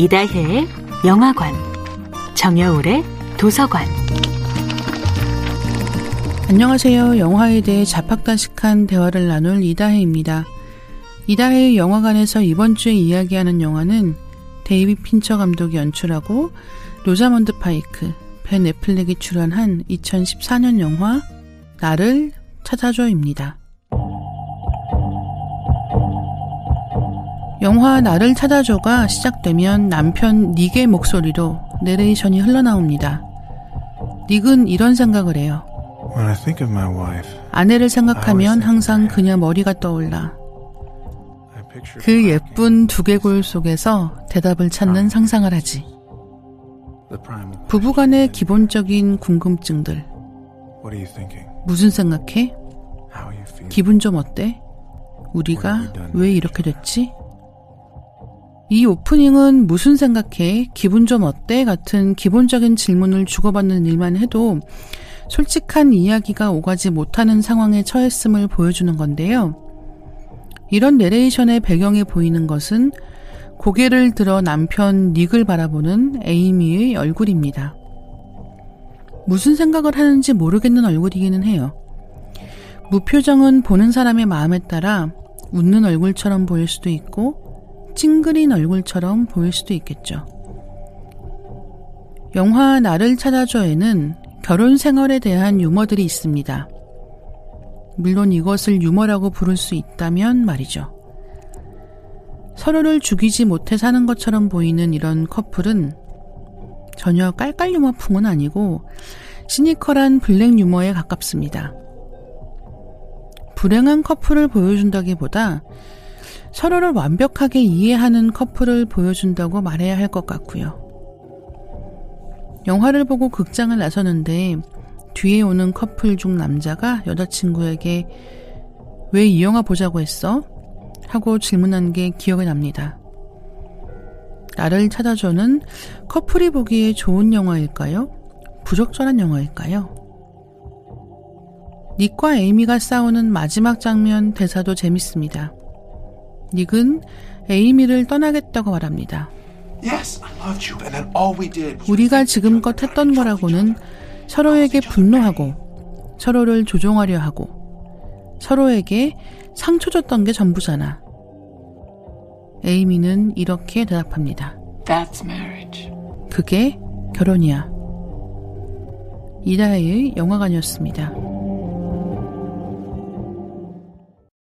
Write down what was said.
이다혜의 영화관, 정여울의 도서관. 안녕하세요. 영화에 대해 잡학다식한 대화를 나눌 이다혜입니다. 이다혜의 영화관에서 이번 주에 이야기하는 영화는 데이빗 핀처 감독이 연출하고 로자먼드 파이크, 벤 애플렉이 출연한 2014년 영화 나를 찾아줘입니다. 영화 나를 찾아줘가 시작되면 남편 닉의 목소리로 내레이션이 흘러나옵니다. 닉은 이런 생각을 해요. 아내를 생각하면 항상 그녀 머리가 떠올라. 그 예쁜 두개골 속에서 대답을 찾는 상상을 하지. 부부간의 기본적인 궁금증들. 무슨 생각해? 기분 좀 어때? 우리가 왜 이렇게 됐지? 이 오프닝은 무슨 생각해? 기분 좀 어때? 같은 기본적인 질문을 주고받는 일만 해도 솔직한 이야기가 오가지 못하는 상황에 처했음을 보여주는 건데요. 이런 내레이션의 배경에 보이는 것은 고개를 들어 남편 닉을 바라보는 에이미의 얼굴입니다. 무슨 생각을 하는지 모르겠는 얼굴이기는 해요. 무표정은 보는 사람의 마음에 따라 웃는 얼굴처럼 보일 수도 있고 찡그린 얼굴처럼 보일 수도 있겠죠. 영화 나를 찾아줘에는 결혼 생활에 대한 유머들이 있습니다. 물론 이것을 유머라고 부를 수 있다면 말이죠. 서로를 죽이지 못해 사는 것처럼 보이는 이런 커플은 전혀 깔깔 유머풍은 아니고 시니컬한 블랙 유머에 가깝습니다. 불행한 커플을 보여준다기보다 서로를 완벽하게 이해하는 커플을 보여준다고 말해야 할 것 같고요. 영화를 보고 극장을 나서는데 뒤에 오는 커플 중 남자가 여자친구에게 왜 이 영화 보자고 했어? 하고 질문한 게 기억이 납니다. 나를 찾아줘는 커플이 보기에 좋은 영화일까요? 부적절한 영화일까요? 닉과 에이미가 싸우는 마지막 장면 대사도 재밌습니다. 닉은 에이미를 떠나겠다고 말합니다. 우리가 지금껏 했던 거라고는 서로에게 분노하고 서로를 조종하려 하고 서로에게 상처 줬던 게 전부잖아. 에이미는 이렇게 대답합니다. 그게 결혼이야. 이다혜의 영화관이었습니다.